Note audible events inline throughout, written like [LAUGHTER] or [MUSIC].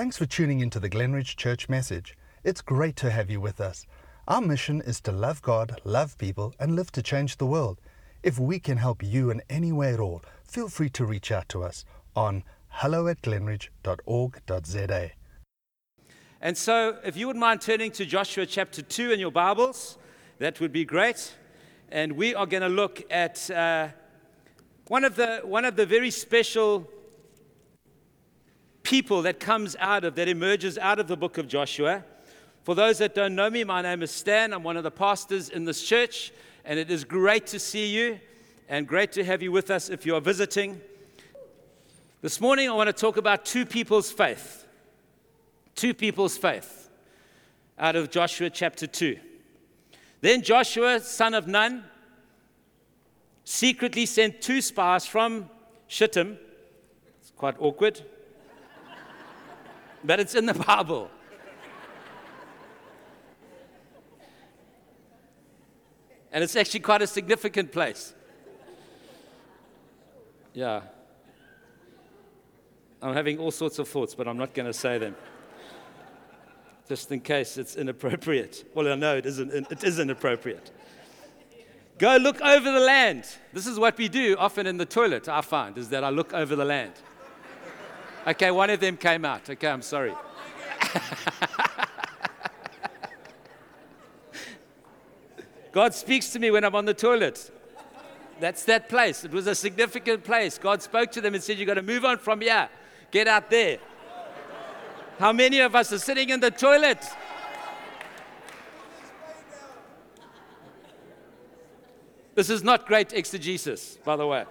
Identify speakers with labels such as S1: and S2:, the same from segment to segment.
S1: Thanks for tuning into the Glenridge Church message. It's great to have you with us. Our mission is to love God, love people, and live to change the world. If we can help you in any way at all, feel free to reach out to us on hello at glenridge.org.za.
S2: And so, if you wouldn't mind turning to Joshua chapter 2 in your Bibles, that would be great. And we are going to look at uh, one, of the, one of the very special people that comes out of, that emerges out of the book of Joshua. For those that don't know me, my name is Stan. I'm one of the pastors in this church, and it is great to see you and great to have you with us if you are visiting. This morning, I want to talk about two people's faith. Two people's faith out of Joshua chapter 2. Then Joshua, son of Nun, secretly sent two spies from Shittim. It's quite awkward but it's in the Bible. And it's actually quite a significant place. Yeah. I'm having all sorts of thoughts, but I'm not going to say them. Just in case it's inappropriate. Well, I know it isn't, it is inappropriate. Go look over the land. This is what we do often in the toilet, I find, is that I look over the land. Okay, one of them came out. Okay, I'm sorry. [LAUGHS] God speaks to me when I'm on the toilet. That's that place. It was a significant place. God spoke to them and said, You've got to move on from here. Get out there. How many of us are sitting in the toilet? This is not great exegesis, by the way.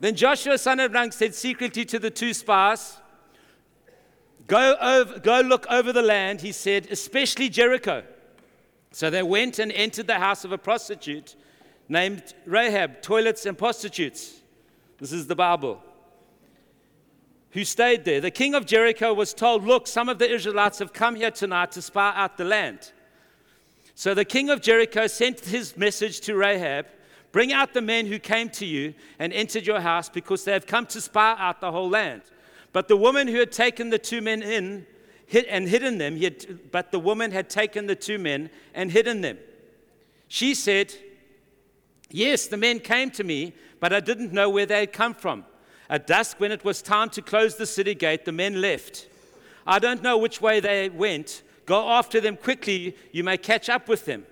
S2: Then Joshua, son of Nun, said secretly to the two spies, go, over, go look over the land, he said, especially Jericho. So they went and entered the house of a prostitute named Rahab, toilets and prostitutes. This is the Bible. Who stayed there. The king of Jericho was told, Look, some of the Israelites have come here tonight to spy out the land. So the king of Jericho sent his message to Rahab Bring out the men who came to you and entered your house because they have come to spy out the whole land. But the woman who had taken the two men in hid, and hidden them, had, but the woman had taken the two men and hidden them. She said, Yes, the men came to me, but I didn't know where they had come from. At dusk, when it was time to close the city gate, the men left. I don't know which way they went. Go after them quickly, you may catch up with them.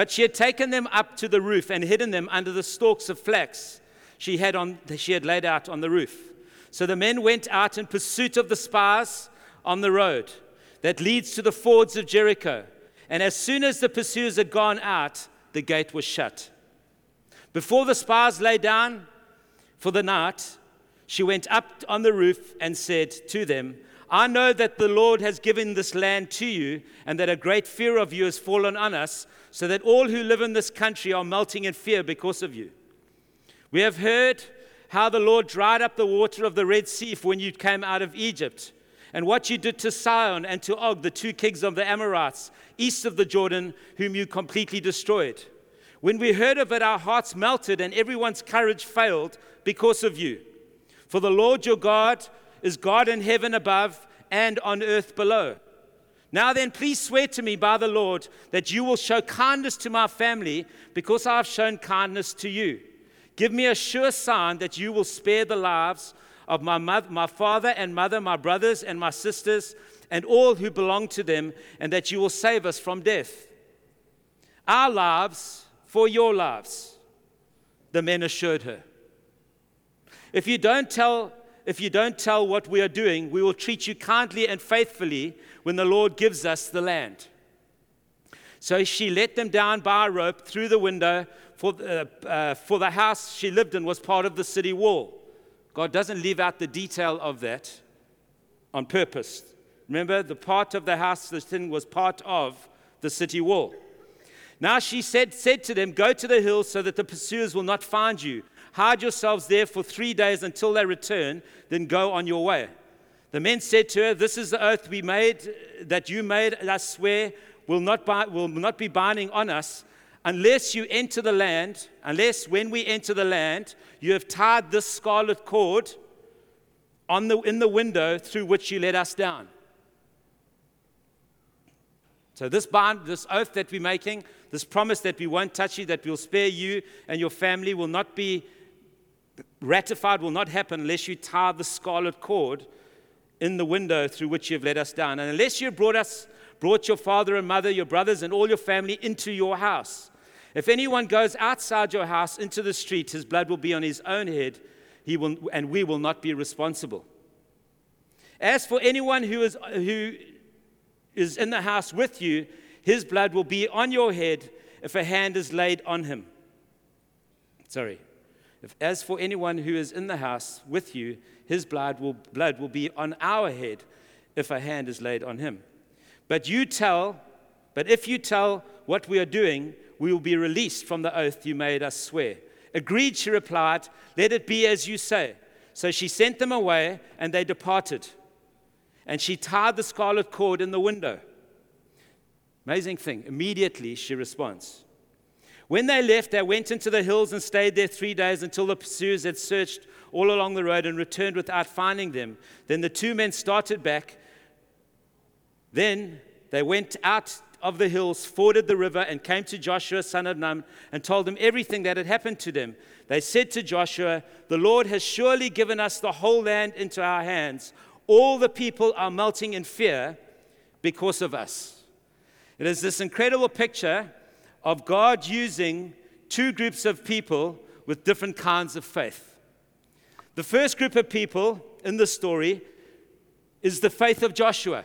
S2: But she had taken them up to the roof and hidden them under the stalks of flax she had, on, she had laid out on the roof. So the men went out in pursuit of the spies on the road that leads to the fords of Jericho. And as soon as the pursuers had gone out, the gate was shut. Before the spies lay down for the night, she went up on the roof and said to them, I know that the Lord has given this land to you, and that a great fear of you has fallen on us, so that all who live in this country are melting in fear because of you. We have heard how the Lord dried up the water of the Red Sea when you came out of Egypt, and what you did to Sihon and to Og, the two kings of the Amorites, east of the Jordan, whom you completely destroyed. When we heard of it, our hearts melted, and everyone's courage failed because of you. For the Lord your God is God in heaven above and on earth below. Now then, please swear to me by the Lord that you will show kindness to my family because I have shown kindness to you. Give me a sure sign that you will spare the lives of my, mother, my father and mother, my brothers and my sisters, and all who belong to them, and that you will save us from death. Our lives for your lives, the men assured her. If you don't tell if you don't tell what we are doing, we will treat you kindly and faithfully when the Lord gives us the land. So she let them down by a rope through the window, for, uh, uh, for the house she lived in was part of the city wall. God doesn't leave out the detail of that on purpose. Remember, the part of the house the thing was part of the city wall. Now she said, said to them, Go to the hills so that the pursuers will not find you. Hide yourselves there for three days until they return, then go on your way. The men said to her, This is the oath we made, that you made us swear, will not, will not be binding on us unless you enter the land, unless when we enter the land, you have tied this scarlet cord on the, in the window through which you let us down. So, this bond, this oath that we're making, this promise that we won't touch you, that we'll spare you and your family, will not be ratified, will not happen unless you tie the scarlet cord in the window through which you've let us down. And unless you brought us, brought your father and mother, your brothers, and all your family into your house. If anyone goes outside your house into the street, his blood will be on his own head, he will, and we will not be responsible. As for anyone who is, who is in the house with you, his blood will be on your head if a hand is laid on him. Sorry. If, as for anyone who is in the house with you, his blood will, blood will be on our head if a hand is laid on him. But you tell, but if you tell what we are doing, we will be released from the oath you made us swear. Agreed, she replied, let it be as you say. So she sent them away, and they departed and she tied the scarlet cord in the window. Amazing thing. Immediately she responds. When they left, they went into the hills and stayed there three days until the pursuers had searched all along the road and returned without finding them. Then the two men started back. Then they went out of the hills, forded the river, and came to Joshua, son of Nun, and told him everything that had happened to them. They said to Joshua, The Lord has surely given us the whole land into our hands all the people are melting in fear because of us. It is this incredible picture of God using two groups of people with different kinds of faith. The first group of people in the story is the faith of Joshua.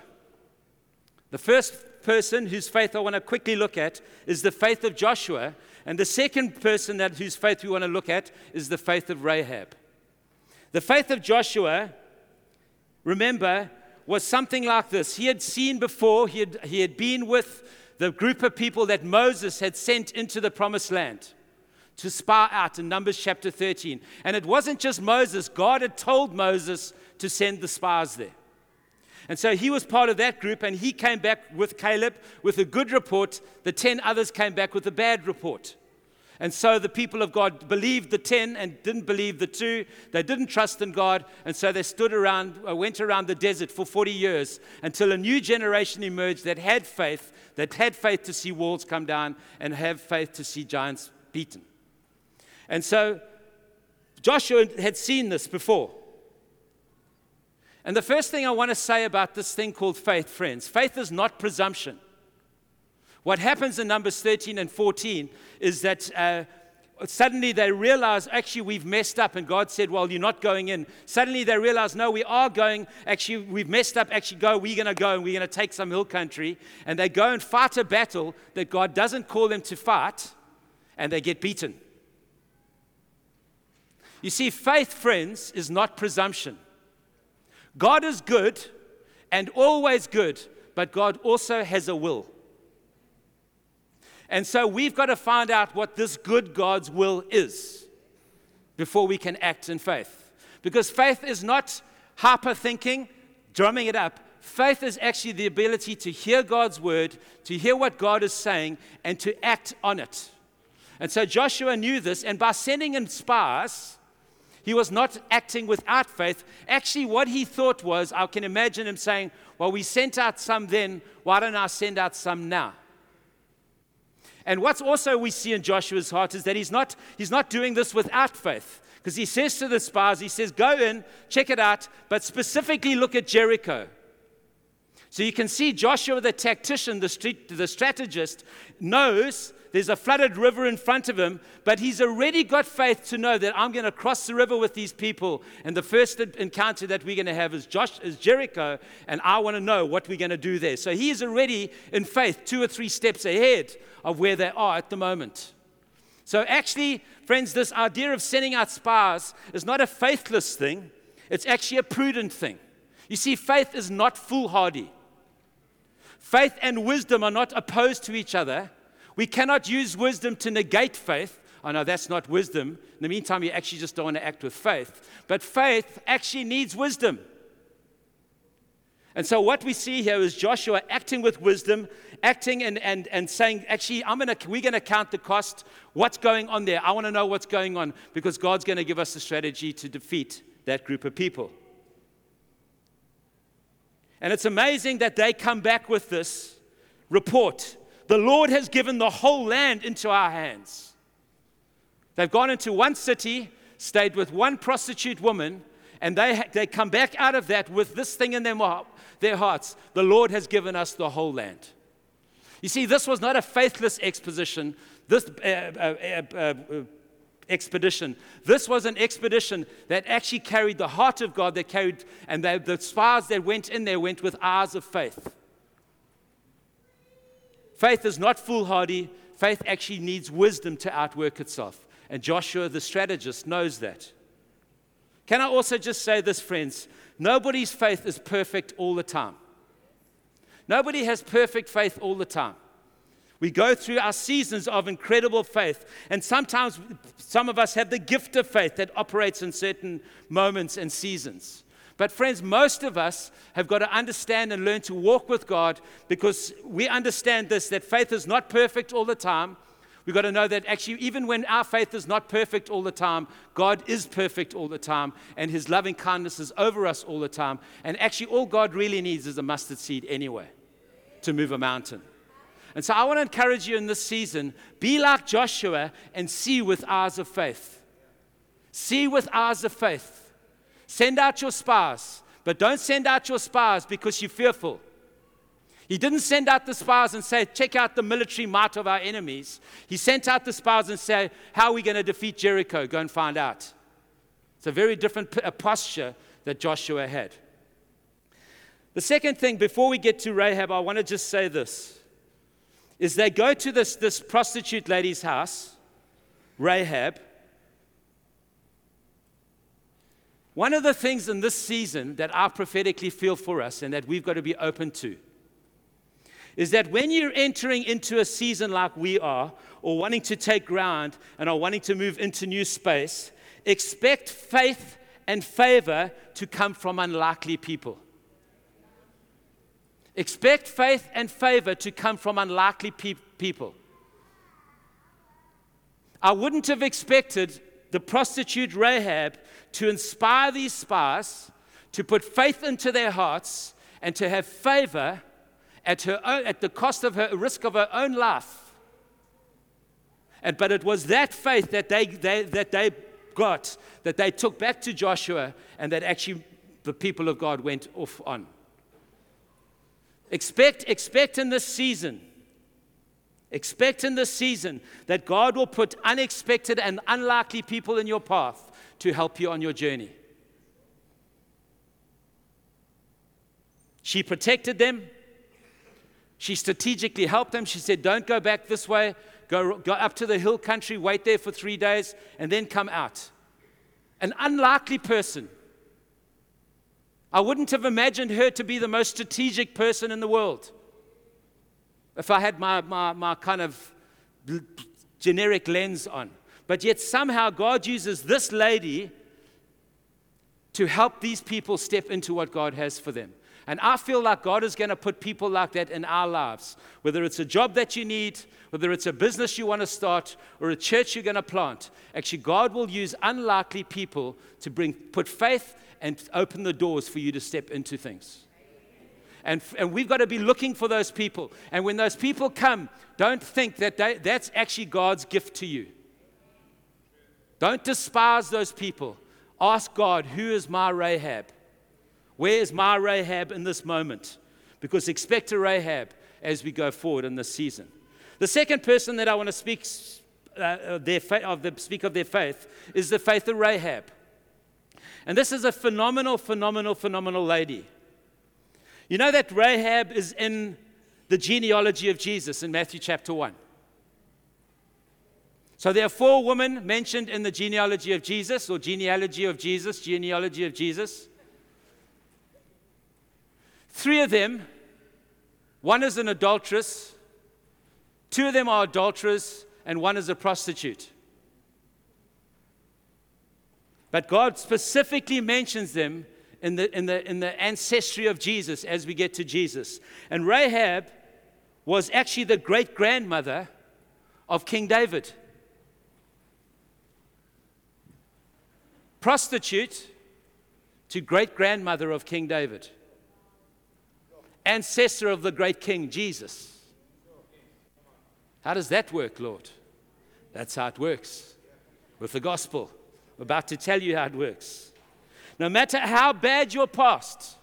S2: The first person whose faith I want to quickly look at is the faith of Joshua. And the second person that, whose faith we want to look at is the faith of Rahab. The faith of Joshua remember, was something like this. He had seen before, he had, he had been with the group of people that Moses had sent into the promised land to spy out in Numbers chapter 13. And it wasn't just Moses, God had told Moses to send the spies there. And so he was part of that group, and he came back with Caleb with a good report. The 10 others came back with a bad report. And so the people of God believed the 10 and didn't believe the two. They didn't trust in God. And so they stood around, uh, went around the desert for 40 years until a new generation emerged that had faith, that had faith to see walls come down and have faith to see giants beaten. And so Joshua had seen this before. And the first thing I want to say about this thing called faith, friends faith is not presumption. What happens in Numbers 13 and 14 is that uh, suddenly they realize, actually, we've messed up. And God said, Well, you're not going in. Suddenly they realize, No, we are going. Actually, we've messed up. Actually, go. We're going to go and we're going to take some hill country. And they go and fight a battle that God doesn't call them to fight, and they get beaten. You see, faith, friends, is not presumption. God is good and always good, but God also has a will. And so we've got to find out what this good God's will is before we can act in faith. Because faith is not hyper thinking, drumming it up. Faith is actually the ability to hear God's word, to hear what God is saying, and to act on it. And so Joshua knew this, and by sending in spies, he was not acting without faith. Actually, what he thought was, I can imagine him saying, Well, we sent out some then, why don't I send out some now? And what's also we see in Joshua's heart is that he's not, he's not doing this without faith. Because he says to the spies, he says, Go in, check it out, but specifically look at Jericho. So you can see Joshua, the tactician, the, street, the strategist, knows there's a flooded river in front of him, but he's already got faith to know that I'm going to cross the river with these people. And the first encounter that we're going to have is, Josh, is Jericho, and I want to know what we're going to do there. So he is already in faith, two or three steps ahead of where they are at the moment. So, actually, friends, this idea of sending out spies is not a faithless thing, it's actually a prudent thing. You see, faith is not foolhardy. Faith and wisdom are not opposed to each other, we cannot use wisdom to negate faith. I know that's not wisdom. In the meantime, you actually just don't want to act with faith. But faith actually needs wisdom. And so, what we see here is Joshua acting with wisdom, acting and, and, and saying, actually, I'm gonna, we're going to count the cost. What's going on there? I want to know what's going on because God's going to give us a strategy to defeat that group of people. And it's amazing that they come back with this report. The Lord has given the whole land into our hands. They've gone into one city, stayed with one prostitute woman, and they, they come back out of that with this thing in their, their hearts. The Lord has given us the whole land. You see, this was not a faithless exposition, this uh, uh, uh, uh expedition. This was an expedition that actually carried the heart of God, that carried, and they, the spies that went in there went with eyes of faith. Faith is not foolhardy. Faith actually needs wisdom to outwork itself. And Joshua, the strategist, knows that. Can I also just say this, friends? Nobody's faith is perfect all the time. Nobody has perfect faith all the time. We go through our seasons of incredible faith, and sometimes some of us have the gift of faith that operates in certain moments and seasons. But, friends, most of us have got to understand and learn to walk with God because we understand this that faith is not perfect all the time. We've got to know that actually, even when our faith is not perfect all the time, God is perfect all the time, and His loving kindness is over us all the time. And actually, all God really needs is a mustard seed anyway to move a mountain. And so, I want to encourage you in this season be like Joshua and see with eyes of faith. See with eyes of faith. Send out your spies, but don't send out your spies because you're fearful. He didn't send out the spies and say, check out the military might of our enemies. He sent out the spies and said, how are we going to defeat Jericho? Go and find out. It's a very different posture that Joshua had. The second thing, before we get to Rahab, I want to just say this is they go to this, this prostitute lady's house, Rahab. One of the things in this season that I prophetically feel for us and that we've got to be open to is that when you're entering into a season like we are, or wanting to take ground and are wanting to move into new space, expect faith and favor to come from unlikely people. Expect faith and favor to come from unlikely pe- people. I wouldn't have expected the prostitute Rahab to inspire these spies to put faith into their hearts and to have favor at, her own, at the cost of her risk of her own life. And, but it was that faith that they, they, that they got, that they took back to Joshua, and that actually the people of God went off on. Expect, expect in this season, expect in this season that God will put unexpected and unlikely people in your path to help you on your journey. She protected them. She strategically helped them. She said, Don't go back this way. Go, go up to the hill country, wait there for three days, and then come out. An unlikely person. I wouldn't have imagined her to be the most strategic person in the world if I had my, my, my kind of generic lens on. But yet, somehow, God uses this lady to help these people step into what God has for them. And I feel like God is going to put people like that in our lives. Whether it's a job that you need, whether it's a business you want to start, or a church you're going to plant. Actually, God will use unlikely people to bring, put faith and open the doors for you to step into things. And, and we've got to be looking for those people. And when those people come, don't think that they, that's actually God's gift to you. Don't despise those people. Ask God, who is my Rahab? Where is my Rahab in this moment? Because expect a Rahab as we go forward in this season. The second person that I want to speak, uh, their fa- of the, speak of their faith is the faith of Rahab. And this is a phenomenal, phenomenal, phenomenal lady. You know that Rahab is in the genealogy of Jesus in Matthew chapter 1. So there are four women mentioned in the genealogy of Jesus, or genealogy of Jesus, genealogy of Jesus. Three of them, one is an adulteress, two of them are adulterers, and one is a prostitute. But God specifically mentions them in the, in, the, in the ancestry of Jesus as we get to Jesus. And Rahab was actually the great grandmother of King David. Prostitute to great grandmother of King David. ancestor of the great King Jesus. How does that work, Lord? That's how it works with the gospel. I'm about to tell you how it works. No matter how bad your past,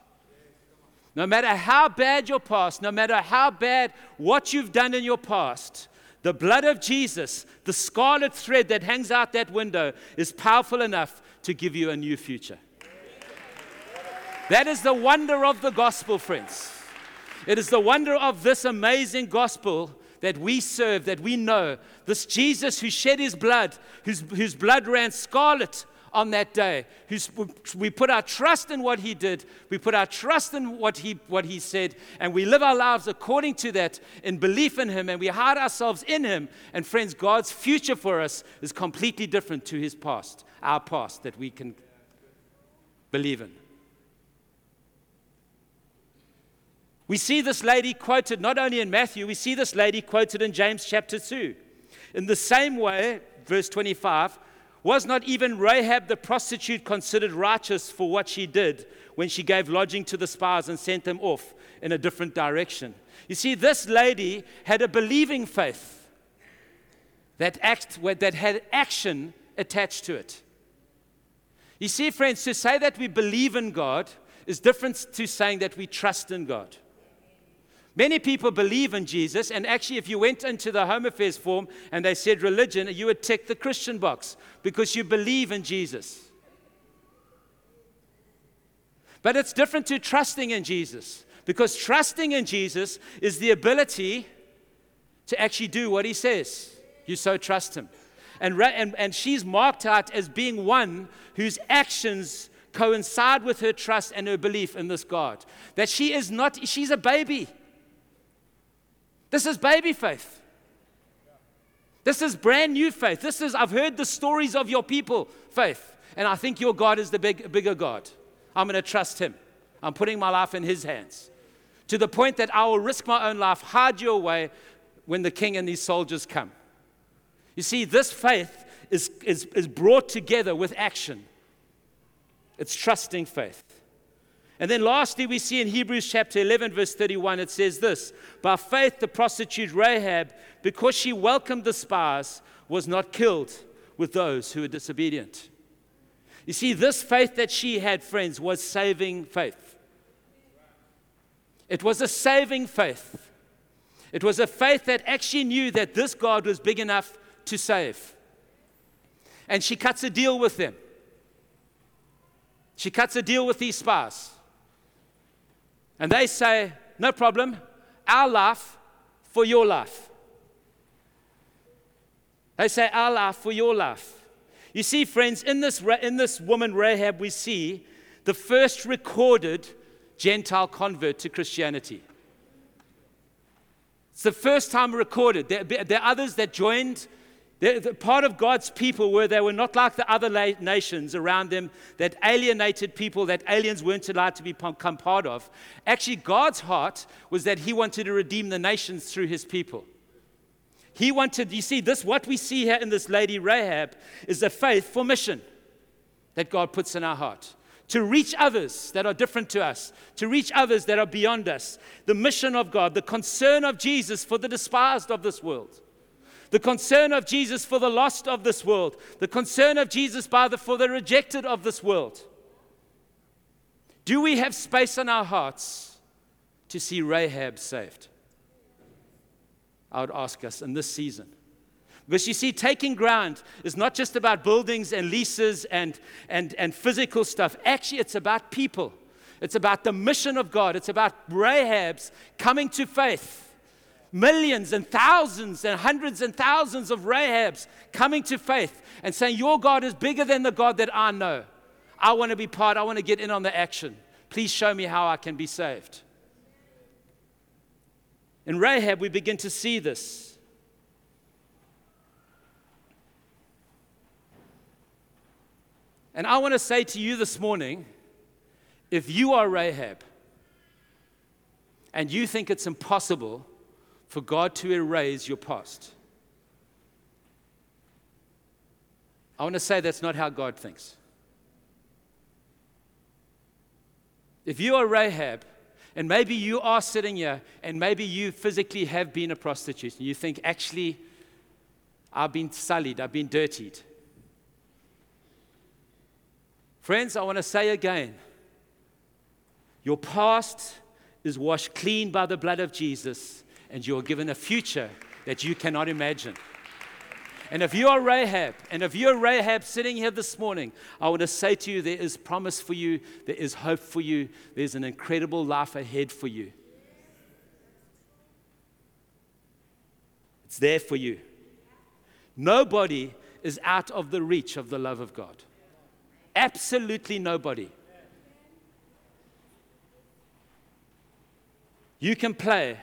S2: no matter how bad your past, no matter how bad what you've done in your past, the blood of Jesus, the scarlet thread that hangs out that window, is powerful enough to give you a new future. That is the wonder of the gospel, friends. It is the wonder of this amazing gospel that we serve, that we know. This Jesus who shed his blood, whose, whose blood ran scarlet on that day. Who's, we put our trust in what he did, we put our trust in what he, what he said, and we live our lives according to that in belief in him, and we hide ourselves in him. And friends, God's future for us is completely different to his past, our past that we can believe in. We see this lady quoted not only in Matthew, we see this lady quoted in James chapter 2. In the same way, verse 25, was not even Rahab the prostitute considered righteous for what she did when she gave lodging to the spies and sent them off in a different direction? You see, this lady had a believing faith that, act, that had action attached to it. You see, friends, to say that we believe in God is different to saying that we trust in God. Many people believe in Jesus, and actually, if you went into the Home Affairs form and they said religion, you would tick the Christian box because you believe in Jesus. But it's different to trusting in Jesus because trusting in Jesus is the ability to actually do what he says. You so trust him. And, and, and she's marked out as being one whose actions coincide with her trust and her belief in this God. That she is not, she's a baby. This is baby faith. This is brand new faith. This is, I've heard the stories of your people faith. And I think your God is the big, bigger God. I'm going to trust him. I'm putting my life in his hands. To the point that I will risk my own life, hide you away when the king and these soldiers come. You see, this faith is, is, is brought together with action. It's trusting faith. And then lastly, we see in Hebrews chapter 11, verse 31, it says this By faith, the prostitute Rahab, because she welcomed the spies, was not killed with those who were disobedient. You see, this faith that she had, friends, was saving faith. It was a saving faith. It was a faith that actually knew that this God was big enough to save. And she cuts a deal with them. She cuts a deal with these spies. And they say, No problem, our life for your life. They say, Our life for your life. You see, friends, in this, in this woman Rahab, we see the first recorded Gentile convert to Christianity. It's the first time recorded. There, there are others that joined part of God's people were they were not like the other nations around them that alienated people that aliens weren't allowed to become part of. Actually, God's heart was that He wanted to redeem the nations through His people. He wanted, you see, this, what we see here in this lady Rahab is a faith for mission that God puts in our heart. To reach others that are different to us, to reach others that are beyond us. The mission of God, the concern of Jesus for the despised of this world the concern of Jesus for the lost of this world, the concern of Jesus by the, for the rejected of this world. Do we have space in our hearts to see Rahab saved? I would ask us in this season. Because you see, taking ground is not just about buildings and leases and, and, and physical stuff. Actually, it's about people. It's about the mission of God. It's about Rahab's coming to faith millions and thousands and hundreds and thousands of Rahabs coming to faith and saying, Your God is bigger than the God that I know. I want to be part, I want to get in on the action. Please show me how I can be saved. In Rahab, we begin to see this. And I want to say to you this morning if you are Rahab and you think it's impossible for God to erase your past. I want to say that's not how God thinks. If you are Rahab And maybe you are sitting here and maybe you physically have been a prostitute and you think, actually, I've been sullied, I've been dirtied. Friends, I want to say again your past is washed clean by the blood of Jesus, and you are given a future that you cannot imagine. And if you are Rahab, and if you're Rahab sitting here this morning, I want to say to you there is promise for you, there is hope for you, there's an incredible life ahead for you. It's there for you. Nobody is out of the reach of the love of God. Absolutely nobody. You can play,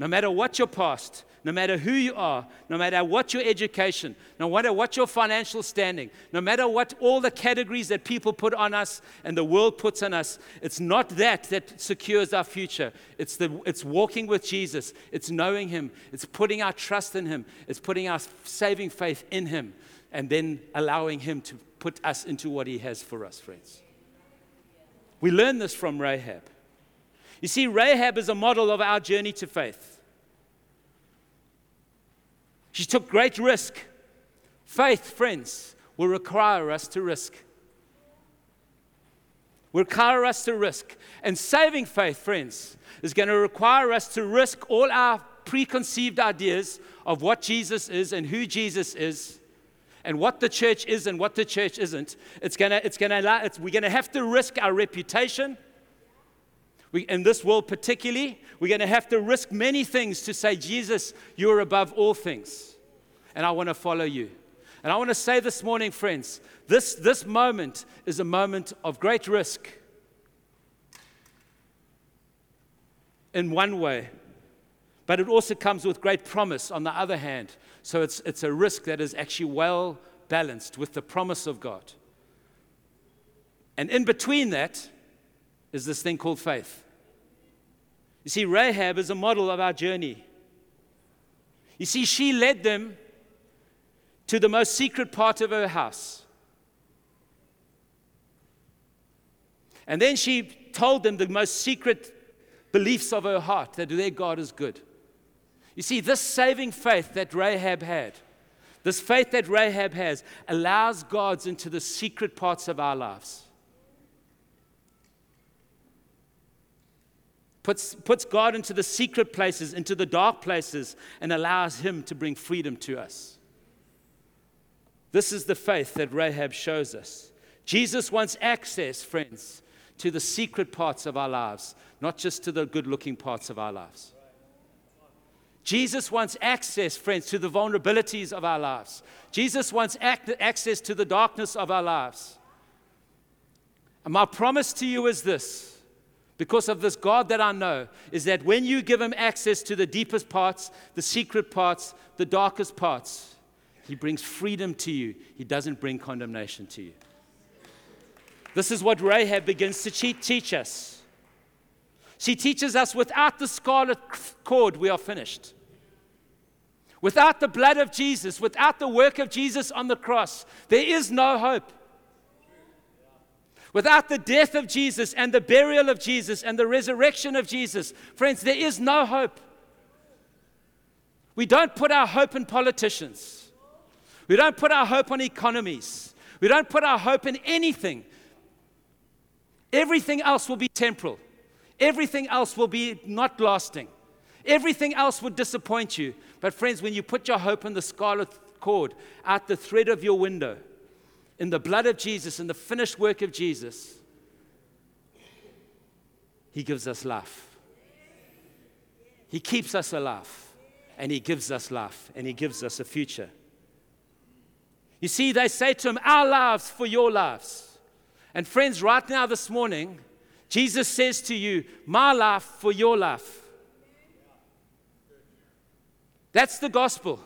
S2: no matter what your past, no matter who you are, no matter what your education, no matter what your financial standing, no matter what all the categories that people put on us and the world puts on us, it's not that that secures our future. It's, the, it's walking with Jesus, it's knowing Him, it's putting our trust in Him, it's putting our saving faith in Him, and then allowing Him to put us into what He has for us, friends. We learn this from Rahab. You see, Rahab is a model of our journey to faith. She took great risk. Faith, friends, will require us to risk. Will require us to risk. And saving faith, friends, is going to require us to risk all our preconceived ideas of what Jesus is and who Jesus is and what the church is and what the church isn't. It's to, it's allow, it's, we're going to have to risk our reputation. We, in this world, particularly, we're going to have to risk many things to say, Jesus, you're above all things, and I want to follow you. And I want to say this morning, friends, this, this moment is a moment of great risk in one way, but it also comes with great promise on the other hand. So it's, it's a risk that is actually well balanced with the promise of God. And in between that, is this thing called faith. You see, Rahab is a model of our journey. You see, she led them to the most secret part of her house. And then she told them the most secret beliefs of her heart that their God is good. You see, this saving faith that Rahab had, this faith that Rahab has, allows God into the secret parts of our lives. Puts, puts God into the secret places, into the dark places, and allows Him to bring freedom to us. This is the faith that Rahab shows us. Jesus wants access, friends, to the secret parts of our lives, not just to the good looking parts of our lives. Jesus wants access, friends, to the vulnerabilities of our lives. Jesus wants access to the darkness of our lives. And my promise to you is this because of this God that I know, is that when you give him access to the deepest parts, the secret parts, the darkest parts, he brings freedom to you. He doesn't bring condemnation to you. This is what Rahab begins to teach us. She teaches us without the scarlet cord, we are finished. Without the blood of Jesus, without the work of Jesus on the cross, there is no hope. Without the death of Jesus and the burial of Jesus and the resurrection of Jesus, friends, there is no hope. We don't put our hope in politicians. We don't put our hope on economies. We don't put our hope in anything. Everything else will be temporal. Everything else will be not lasting. Everything else would disappoint you. But, friends, when you put your hope in the scarlet cord out the thread of your window, in the blood of Jesus, in the finished work of Jesus, He gives us life. He keeps us alive, and He gives us life, and He gives us a future. You see, they say to Him, Our lives for your lives. And friends, right now, this morning, Jesus says to you, My life for your life. That's the gospel.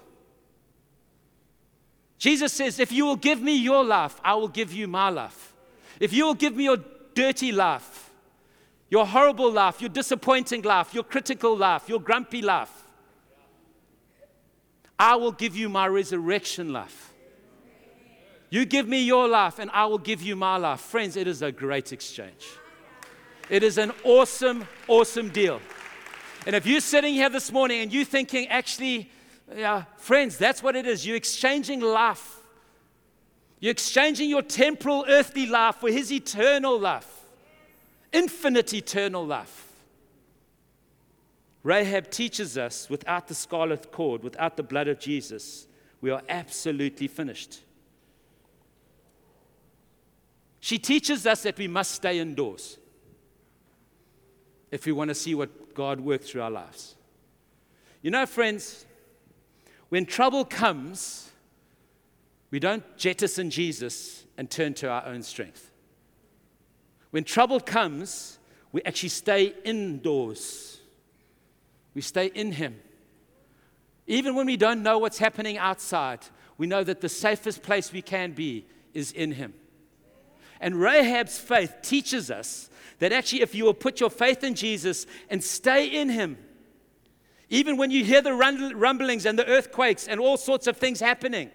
S2: Jesus says, If you will give me your life, I will give you my life. If you will give me your dirty life, your horrible life, your disappointing life, your critical life, your grumpy life, I will give you my resurrection life. You give me your life, and I will give you my life. Friends, it is a great exchange. It is an awesome, awesome deal. And if you're sitting here this morning and you're thinking, actually, yeah, friends, that's what it is. You're exchanging life. You're exchanging your temporal, earthly life for His eternal life, infinite eternal life. Rahab teaches us without the scarlet cord, without the blood of Jesus, we are absolutely finished. She teaches us that we must stay indoors if we want to see what God works through our lives. You know, friends, when trouble comes, we don't jettison Jesus and turn to our own strength. When trouble comes, we actually stay indoors. We stay in Him. Even when we don't know what's happening outside, we know that the safest place we can be is in Him. And Rahab's faith teaches us that actually, if you will put your faith in Jesus and stay in Him, even when you hear the rumblings and the earthquakes and all sorts of things happening,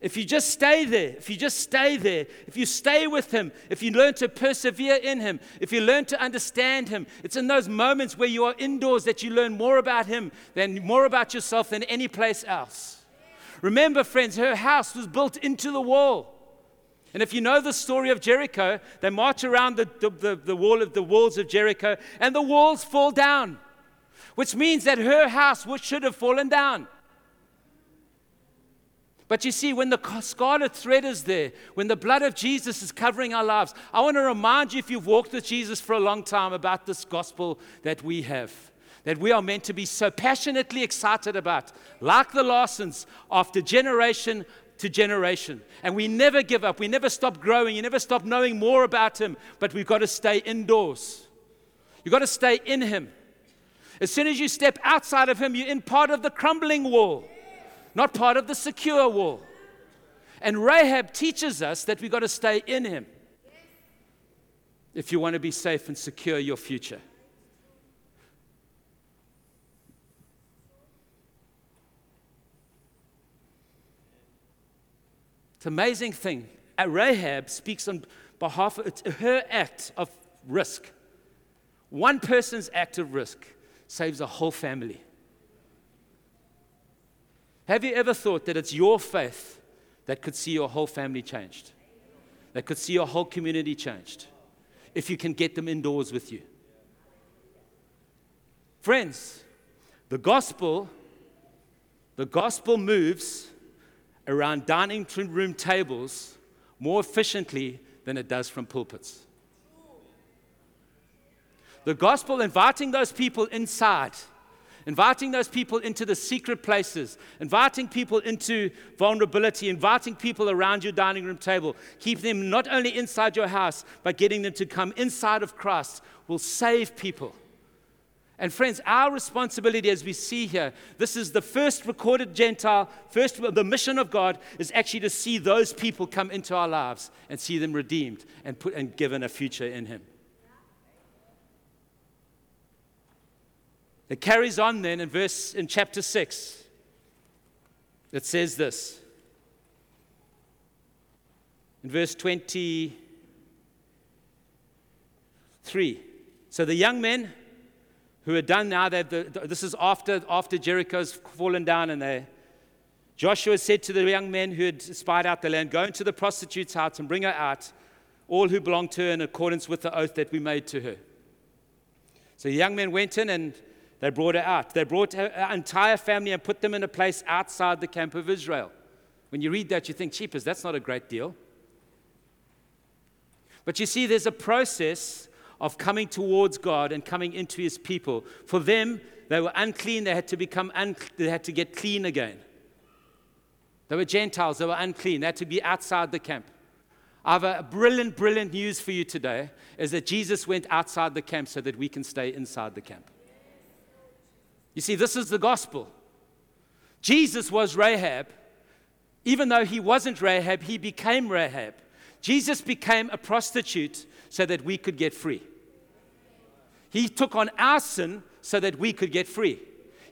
S2: if you just stay there, if you just stay there, if you stay with Him, if you learn to persevere in Him, if you learn to understand Him, it's in those moments where you are indoors that you learn more about Him than more about yourself than any place else. Remember, friends, her house was built into the wall. And if you know the story of Jericho, they march around the, the, the, the wall of the walls of Jericho, and the walls fall down, which means that her house should have fallen down. But you see, when the scarlet thread is there, when the blood of Jesus is covering our lives, I want to remind you, if you've walked with Jesus for a long time, about this gospel that we have, that we are meant to be so passionately excited about, like the Larsons, after generation to generation. And we never give up. We never stop growing. You never stop knowing more about Him. But we've got to stay indoors. You've got to stay in Him. As soon as you step outside of Him, you're in part of the crumbling wall not part of the secure wall. And Rahab teaches us that we've got to stay in him if you want to be safe and secure your future. It's an amazing thing. Uh, Rahab speaks on behalf of her act of risk. One person's act of risk saves a whole family. Have you ever thought that it's your faith that could see your whole family changed? That could see your whole community changed? If you can get them indoors with you. Friends, the gospel, the gospel moves around dining room tables more efficiently than it does from pulpits. The gospel inviting those people inside inviting those people into the secret places, inviting people into vulnerability, inviting people around your dining room table, keeping them not only inside your house, but getting them to come inside of Christ will save people. And friends, our responsibility as we see here, this is the first recorded Gentile, first the mission of God is actually to see those people come into our lives and see them redeemed and put and given a future in him. It carries on then in verse in chapter 6. It says this. In verse 23. So the young men who had done now that this is after after Jericho's fallen down and they Joshua said to the young men who had spied out the land, Go into the prostitute's house and bring her out, all who belong to her in accordance with the oath that we made to her. So the young men went in and they brought her out. They brought her entire family and put them in a place outside the camp of Israel. When you read that, you think, cheapers, that's not a great deal. But you see, there's a process of coming towards God and coming into his people. For them, they were unclean, they had to become un- they had to get clean again. They were Gentiles, they were unclean, they had to be outside the camp. I have a brilliant, brilliant news for you today is that Jesus went outside the camp so that we can stay inside the camp. You see, this is the gospel. Jesus was Rahab. Even though he wasn't Rahab, he became Rahab. Jesus became a prostitute so that we could get free. He took on our sin so that we could get free.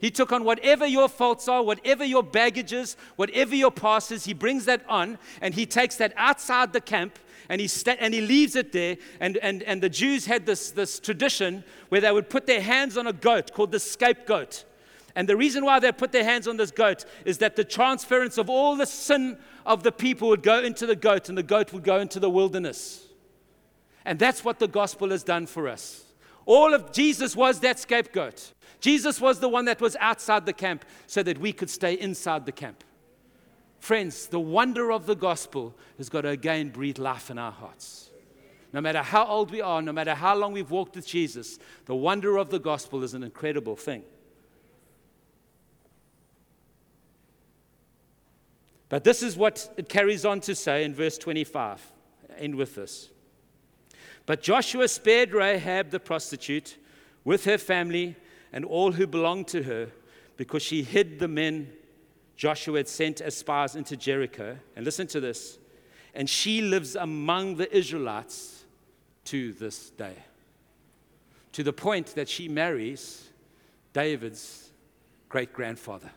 S2: He took on whatever your faults are, whatever your baggage is, whatever your past is, he brings that on and he takes that outside the camp and he, and he leaves it there. And, and, and the Jews had this, this tradition where they would put their hands on a goat called the scapegoat. And the reason why they put their hands on this goat is that the transference of all the sin of the people would go into the goat, and the goat would go into the wilderness. And that's what the gospel has done for us. All of Jesus was that scapegoat. Jesus was the one that was outside the camp so that we could stay inside the camp. Friends, the wonder of the gospel has got to again breathe life in our hearts. No matter how old we are, no matter how long we've walked with Jesus, the wonder of the gospel is an incredible thing. But this is what it carries on to say in verse 25. end with this. But Joshua spared Rahab the prostitute with her family and all who belonged to her because she hid the men Joshua had sent as spies into Jericho. And listen to this. And she lives among the Israelites to this day. To the point that she marries David's great grandfather.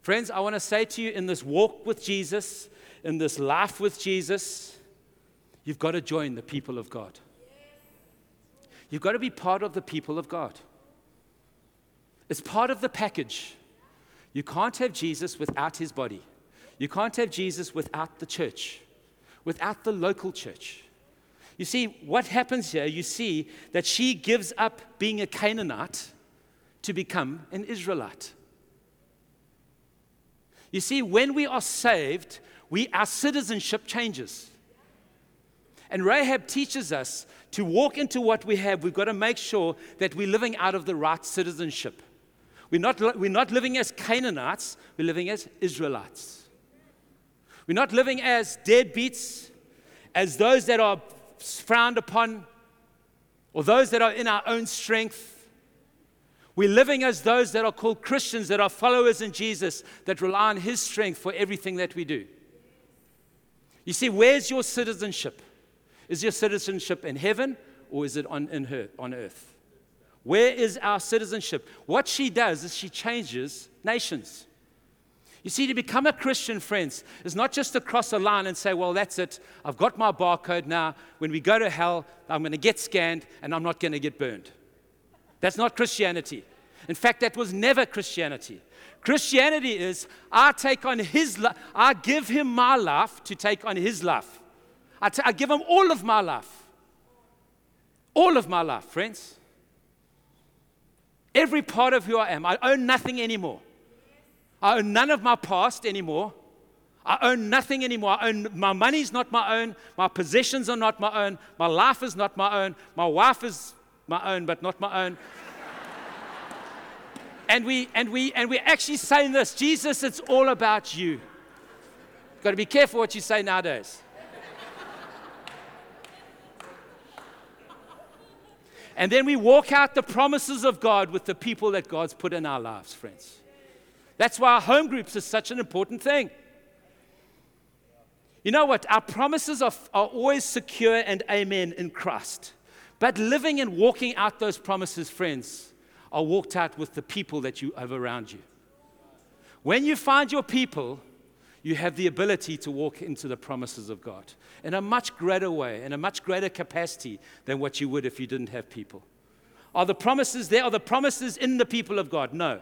S2: Friends, I want to say to you in this walk with Jesus, in this life with Jesus, you've got to join the people of God. You've got to be part of the people of God. It's part of the package. You can't have Jesus without his body. You can't have Jesus without the church, without the local church. You see, what happens here, you see that she gives up being a Canaanite to become an Israelite. You see, when we are saved, we, our citizenship changes. And Rahab teaches us to walk into what we have, we've got to make sure that we're living out of the right citizenship. We're not, we're not living as Canaanites, we're living as Israelites. We're not living as deadbeats, as those that are frowned upon, or those that are in our own strength. We're living as those that are called Christians, that are followers in Jesus, that rely on His strength for everything that we do. You see, where's your citizenship? Is your citizenship in heaven or is it on, in her, on earth? Where is our citizenship? What she does is she changes nations. You see, to become a Christian, friends, is not just to cross a line and say, well, that's it. I've got my barcode now. When we go to hell, I'm going to get scanned and I'm not going to get burned. That's not Christianity. In fact, that was never Christianity. Christianity is I take on his life, I give him my life to take on his life. I, t- I give him all of my life. All of my life, friends. Every part of who I am. I own nothing anymore. I own none of my past anymore. I own nothing anymore. I own, my money's not my own. My possessions are not my own. My life is not my own. My wife is my own, but not my own. [LAUGHS] and we and we and we're actually saying this, Jesus, it's all about you. You've Got to be careful what you say nowadays. And then we walk out the promises of God with the people that God's put in our lives, friends. That's why our home groups is such an important thing. You know what? Our promises are, are always secure and amen in Christ. But living and walking out those promises, friends, are walked out with the people that you have around you. When you find your people, you have the ability to walk into the promises of God in a much greater way, in a much greater capacity than what you would if you didn't have people. Are the promises there? Are the promises in the people of God? No.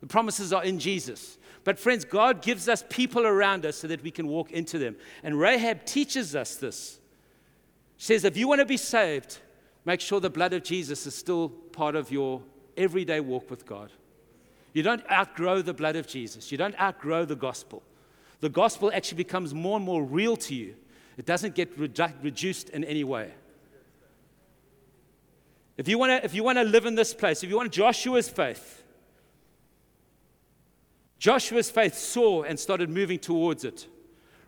S2: The promises are in Jesus. But, friends, God gives us people around us so that we can walk into them. And Rahab teaches us this. She says, if you want to be saved, Make sure the blood of Jesus is still part of your everyday walk with God. You don't outgrow the blood of Jesus, you don't outgrow the gospel. The gospel actually becomes more and more real to you, it doesn't get redu- reduced in any way. If you, want to, if you want to live in this place, if you want Joshua's faith, Joshua's faith saw and started moving towards it.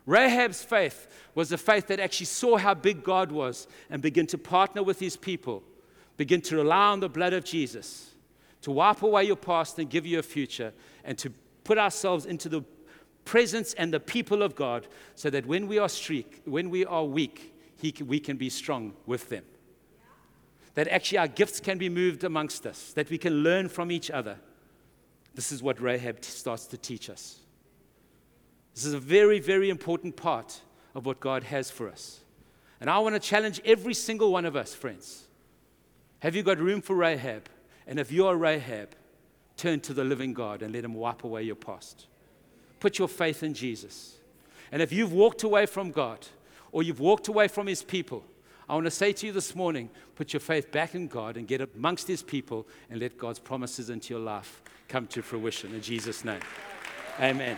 S2: Rahab's faith was a faith that actually saw how big God was and began to partner with his people, begin to rely on the blood of Jesus to wipe away your past and give you a future, and to put ourselves into the presence and the people of God so that when we are streak, when we are weak, can, we can be strong with them. That actually our gifts can be moved amongst us, that we can learn from each other. This is what Rahab starts to teach us. This is a very, very important part of what God has for us. And I want to challenge every single one of us, friends. Have you got room for Rahab? And if you are Rahab, turn to the living God and let Him wipe away your past. Put your faith in Jesus. And if you've walked away from God or you've walked away from His people, I want to say to you this morning put your faith back in God and get amongst His people and let God's promises into your life come to fruition in Jesus' name. Amen.